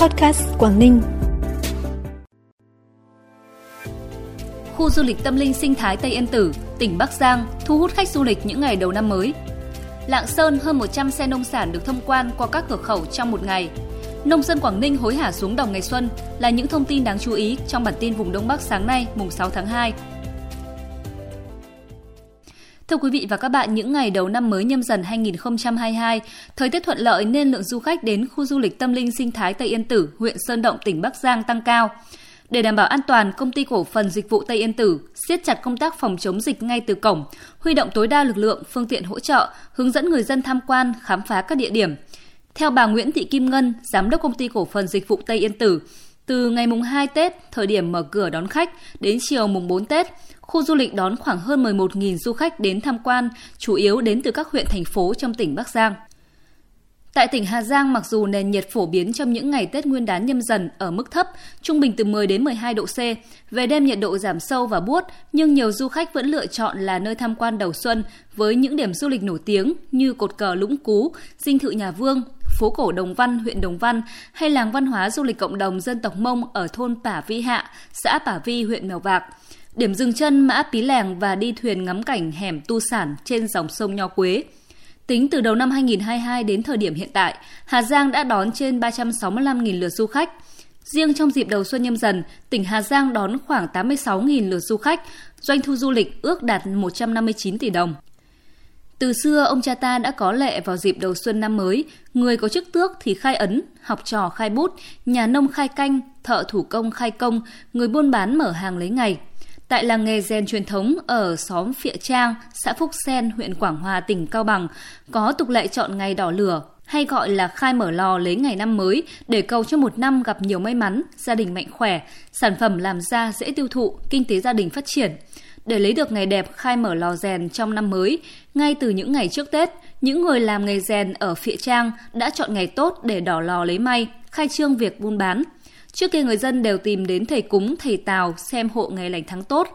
Podcast Quảng Ninh. Khu du lịch tâm linh sinh thái Tây Yên Tử, tỉnh Bắc Giang thu hút khách du lịch những ngày đầu năm mới. Lạng Sơn hơn 100 xe nông sản được thông quan qua các cửa khẩu trong một ngày. Nông dân Quảng Ninh hối hả xuống đồng ngày xuân là những thông tin đáng chú ý trong bản tin vùng Đông Bắc sáng nay, mùng 6 tháng 2. Thưa quý vị và các bạn, những ngày đầu năm mới nhâm dần 2022, thời tiết thuận lợi nên lượng du khách đến khu du lịch tâm linh sinh thái Tây Yên Tử, huyện Sơn Động, tỉnh Bắc Giang tăng cao. Để đảm bảo an toàn, công ty cổ phần dịch vụ Tây Yên Tử siết chặt công tác phòng chống dịch ngay từ cổng, huy động tối đa lực lượng, phương tiện hỗ trợ, hướng dẫn người dân tham quan, khám phá các địa điểm. Theo bà Nguyễn Thị Kim Ngân, giám đốc công ty cổ phần dịch vụ Tây Yên Tử, từ ngày mùng 2 Tết, thời điểm mở cửa đón khách, đến chiều mùng 4 Tết, khu du lịch đón khoảng hơn 11.000 du khách đến tham quan, chủ yếu đến từ các huyện thành phố trong tỉnh Bắc Giang. Tại tỉnh Hà Giang, mặc dù nền nhiệt phổ biến trong những ngày Tết Nguyên đán nhâm dần ở mức thấp, trung bình từ 10 đến 12 độ C, về đêm nhiệt độ giảm sâu và buốt, nhưng nhiều du khách vẫn lựa chọn là nơi tham quan đầu xuân với những điểm du lịch nổi tiếng như cột cờ Lũng Cú, dinh thự Nhà Vương, phố cổ Đồng Văn, huyện Đồng Văn hay làng văn hóa du lịch cộng đồng dân tộc Mông ở thôn Pả Vi Hạ, xã Pả Vi, huyện Mèo Vạc. Điểm dừng chân Mã Pí Lèng và đi thuyền ngắm cảnh hẻm tu sản trên dòng sông Nho Quế. Tính từ đầu năm 2022 đến thời điểm hiện tại, Hà Giang đã đón trên 365.000 lượt du khách. Riêng trong dịp đầu xuân nhâm dần, tỉnh Hà Giang đón khoảng 86.000 lượt du khách, doanh thu du lịch ước đạt 159 tỷ đồng. Từ xưa, ông cha ta đã có lệ vào dịp đầu xuân năm mới, người có chức tước thì khai ấn, học trò khai bút, nhà nông khai canh, thợ thủ công khai công, người buôn bán mở hàng lấy ngày. Tại làng nghề rèn truyền thống ở xóm Phịa Trang, xã Phúc Sen, huyện Quảng Hòa, tỉnh Cao Bằng, có tục lệ chọn ngày đỏ lửa, hay gọi là khai mở lò lấy ngày năm mới để cầu cho một năm gặp nhiều may mắn, gia đình mạnh khỏe, sản phẩm làm ra dễ tiêu thụ, kinh tế gia đình phát triển. Để lấy được ngày đẹp khai mở lò rèn trong năm mới, ngay từ những ngày trước Tết, những người làm nghề rèn ở Phịa Trang đã chọn ngày tốt để đỏ lò lấy may, khai trương việc buôn bán. Trước kia người dân đều tìm đến thầy cúng, thầy tào xem hộ ngày lành tháng tốt.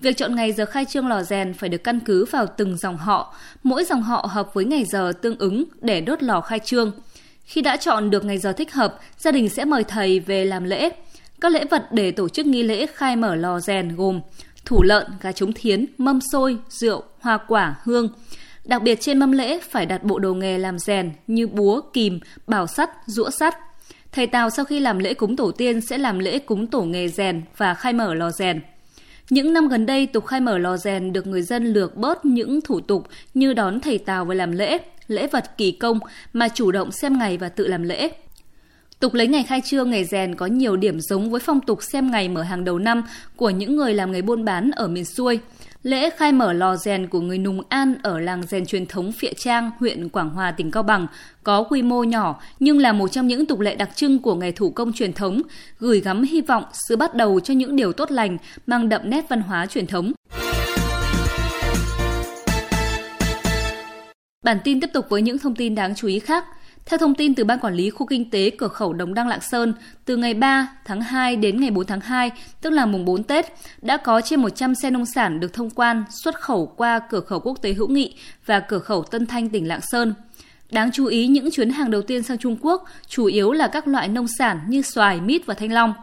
Việc chọn ngày giờ khai trương lò rèn phải được căn cứ vào từng dòng họ, mỗi dòng họ hợp với ngày giờ tương ứng để đốt lò khai trương. Khi đã chọn được ngày giờ thích hợp, gia đình sẽ mời thầy về làm lễ. Các lễ vật để tổ chức nghi lễ khai mở lò rèn gồm thủ lợn, gà trống thiến, mâm xôi, rượu, hoa quả, hương. Đặc biệt trên mâm lễ phải đặt bộ đồ nghề làm rèn như búa, kìm, bảo sắt, rũa sắt. Thầy Tào sau khi làm lễ cúng tổ tiên sẽ làm lễ cúng tổ nghề rèn và khai mở lò rèn. Những năm gần đây, tục khai mở lò rèn được người dân lược bớt những thủ tục như đón thầy Tào về làm lễ, lễ vật kỳ công mà chủ động xem ngày và tự làm lễ. Tục lấy ngày khai trương nghề rèn có nhiều điểm giống với phong tục xem ngày mở hàng đầu năm của những người làm nghề buôn bán ở miền xuôi. Lễ khai mở lò rèn của người Nùng An ở làng rèn truyền thống Phịa Trang, huyện Quảng Hòa, tỉnh Cao Bằng có quy mô nhỏ nhưng là một trong những tục lệ đặc trưng của nghề thủ công truyền thống, gửi gắm hy vọng sự bắt đầu cho những điều tốt lành mang đậm nét văn hóa truyền thống. Bản tin tiếp tục với những thông tin đáng chú ý khác. Theo thông tin từ Ban Quản lý Khu Kinh tế Cửa khẩu Đồng Đăng Lạng Sơn, từ ngày 3 tháng 2 đến ngày 4 tháng 2, tức là mùng 4 Tết, đã có trên 100 xe nông sản được thông quan xuất khẩu qua cửa khẩu quốc tế Hữu Nghị và cửa khẩu Tân Thanh tỉnh Lạng Sơn. Đáng chú ý, những chuyến hàng đầu tiên sang Trung Quốc chủ yếu là các loại nông sản như xoài, mít và thanh long.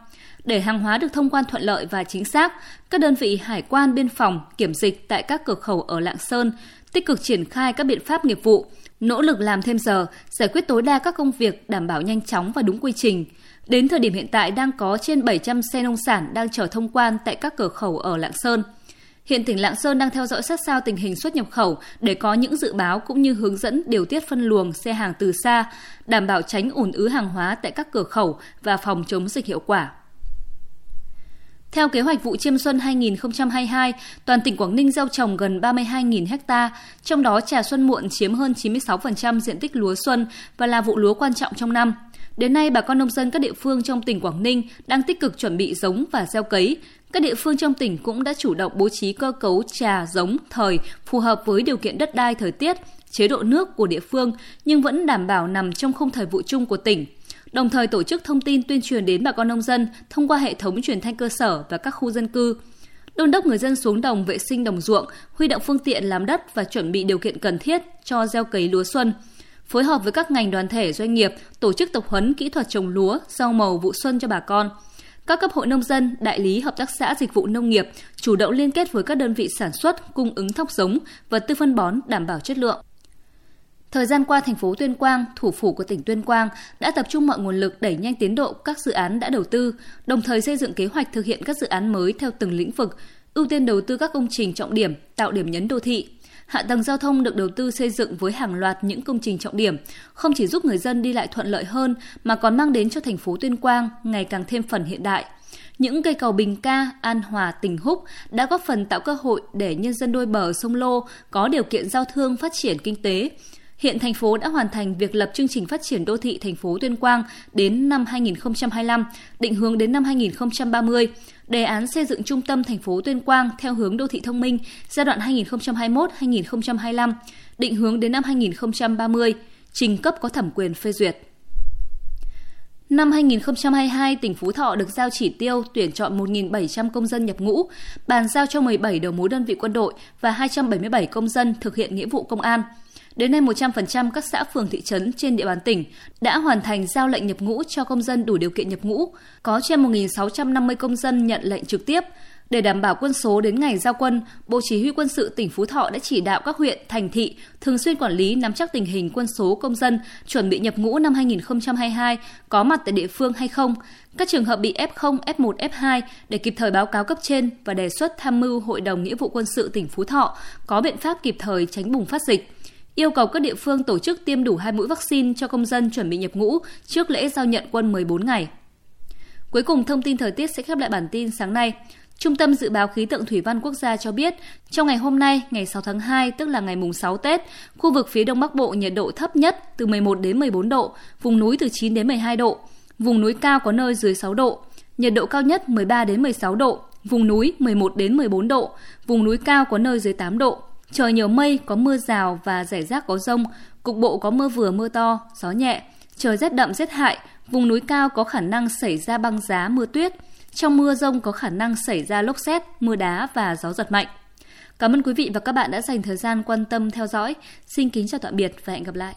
Để hàng hóa được thông quan thuận lợi và chính xác, các đơn vị hải quan biên phòng kiểm dịch tại các cửa khẩu ở Lạng Sơn tích cực triển khai các biện pháp nghiệp vụ, nỗ lực làm thêm giờ, giải quyết tối đa các công việc đảm bảo nhanh chóng và đúng quy trình. Đến thời điểm hiện tại đang có trên 700 xe nông sản đang chờ thông quan tại các cửa khẩu ở Lạng Sơn. Hiện tỉnh Lạng Sơn đang theo dõi sát sao tình hình xuất nhập khẩu để có những dự báo cũng như hướng dẫn điều tiết phân luồng xe hàng từ xa, đảm bảo tránh ủn ứ hàng hóa tại các cửa khẩu và phòng chống dịch hiệu quả. Theo kế hoạch vụ chiêm xuân 2022, toàn tỉnh Quảng Ninh gieo trồng gần 32.000 ha, trong đó trà xuân muộn chiếm hơn 96% diện tích lúa xuân và là vụ lúa quan trọng trong năm. Đến nay, bà con nông dân các địa phương trong tỉnh Quảng Ninh đang tích cực chuẩn bị giống và gieo cấy. Các địa phương trong tỉnh cũng đã chủ động bố trí cơ cấu trà giống thời phù hợp với điều kiện đất đai thời tiết, chế độ nước của địa phương nhưng vẫn đảm bảo nằm trong khung thời vụ chung của tỉnh – đồng thời tổ chức thông tin tuyên truyền đến bà con nông dân thông qua hệ thống truyền thanh cơ sở và các khu dân cư. Đôn đốc người dân xuống đồng vệ sinh đồng ruộng, huy động phương tiện làm đất và chuẩn bị điều kiện cần thiết cho gieo cấy lúa xuân. phối hợp với các ngành đoàn thể doanh nghiệp tổ chức tập huấn kỹ thuật trồng lúa, rau màu vụ xuân cho bà con. Các cấp hội nông dân, đại lý hợp tác xã dịch vụ nông nghiệp chủ động liên kết với các đơn vị sản xuất, cung ứng thóc giống, và tư phân bón đảm bảo chất lượng. Thời gian qua, thành phố Tuyên Quang, thủ phủ của tỉnh Tuyên Quang, đã tập trung mọi nguồn lực đẩy nhanh tiến độ các dự án đã đầu tư, đồng thời xây dựng kế hoạch thực hiện các dự án mới theo từng lĩnh vực, ưu tiên đầu tư các công trình trọng điểm, tạo điểm nhấn đô thị. Hạ tầng giao thông được đầu tư xây dựng với hàng loạt những công trình trọng điểm, không chỉ giúp người dân đi lại thuận lợi hơn mà còn mang đến cho thành phố Tuyên Quang ngày càng thêm phần hiện đại. Những cây cầu Bình Ca, An Hòa, tỉnh Húc đã góp phần tạo cơ hội để nhân dân đôi bờ sông Lô có điều kiện giao thương phát triển kinh tế, Hiện thành phố đã hoàn thành việc lập chương trình phát triển đô thị thành phố Tuyên Quang đến năm 2025, định hướng đến năm 2030. Đề án xây dựng trung tâm thành phố Tuyên Quang theo hướng đô thị thông minh giai đoạn 2021-2025, định hướng đến năm 2030, trình cấp có thẩm quyền phê duyệt. Năm 2022, tỉnh Phú Thọ được giao chỉ tiêu tuyển chọn 1.700 công dân nhập ngũ, bàn giao cho 17 đầu mối đơn vị quân đội và 277 công dân thực hiện nghĩa vụ công an – Đến nay, 100% các xã phường thị trấn trên địa bàn tỉnh đã hoàn thành giao lệnh nhập ngũ cho công dân đủ điều kiện nhập ngũ, có trên 1.650 công dân nhận lệnh trực tiếp. Để đảm bảo quân số đến ngày giao quân, Bộ Chỉ huy quân sự tỉnh Phú Thọ đã chỉ đạo các huyện, thành thị thường xuyên quản lý nắm chắc tình hình quân số công dân chuẩn bị nhập ngũ năm 2022 có mặt tại địa phương hay không, các trường hợp bị F0, F1, F2 để kịp thời báo cáo cấp trên và đề xuất tham mưu Hội đồng Nghĩa vụ quân sự tỉnh Phú Thọ có biện pháp kịp thời tránh bùng phát dịch yêu cầu các địa phương tổ chức tiêm đủ hai mũi vaccine cho công dân chuẩn bị nhập ngũ trước lễ giao nhận quân 14 ngày. Cuối cùng thông tin thời tiết sẽ khép lại bản tin sáng nay. Trung tâm Dự báo Khí tượng Thủy văn Quốc gia cho biết, trong ngày hôm nay, ngày 6 tháng 2, tức là ngày mùng 6 Tết, khu vực phía Đông Bắc Bộ nhiệt độ thấp nhất từ 11 đến 14 độ, vùng núi từ 9 đến 12 độ, vùng núi cao có nơi dưới 6 độ, nhiệt độ cao nhất 13 đến 16 độ, vùng núi 11 đến 14 độ, vùng núi cao có nơi dưới 8 độ. Trời nhiều mây, có mưa rào và rải rác có rông, cục bộ có mưa vừa mưa to, gió nhẹ. Trời rét đậm rét hại, vùng núi cao có khả năng xảy ra băng giá mưa tuyết. Trong mưa rông có khả năng xảy ra lốc xét, mưa đá và gió giật mạnh. Cảm ơn quý vị và các bạn đã dành thời gian quan tâm theo dõi. Xin kính chào tạm biệt và hẹn gặp lại.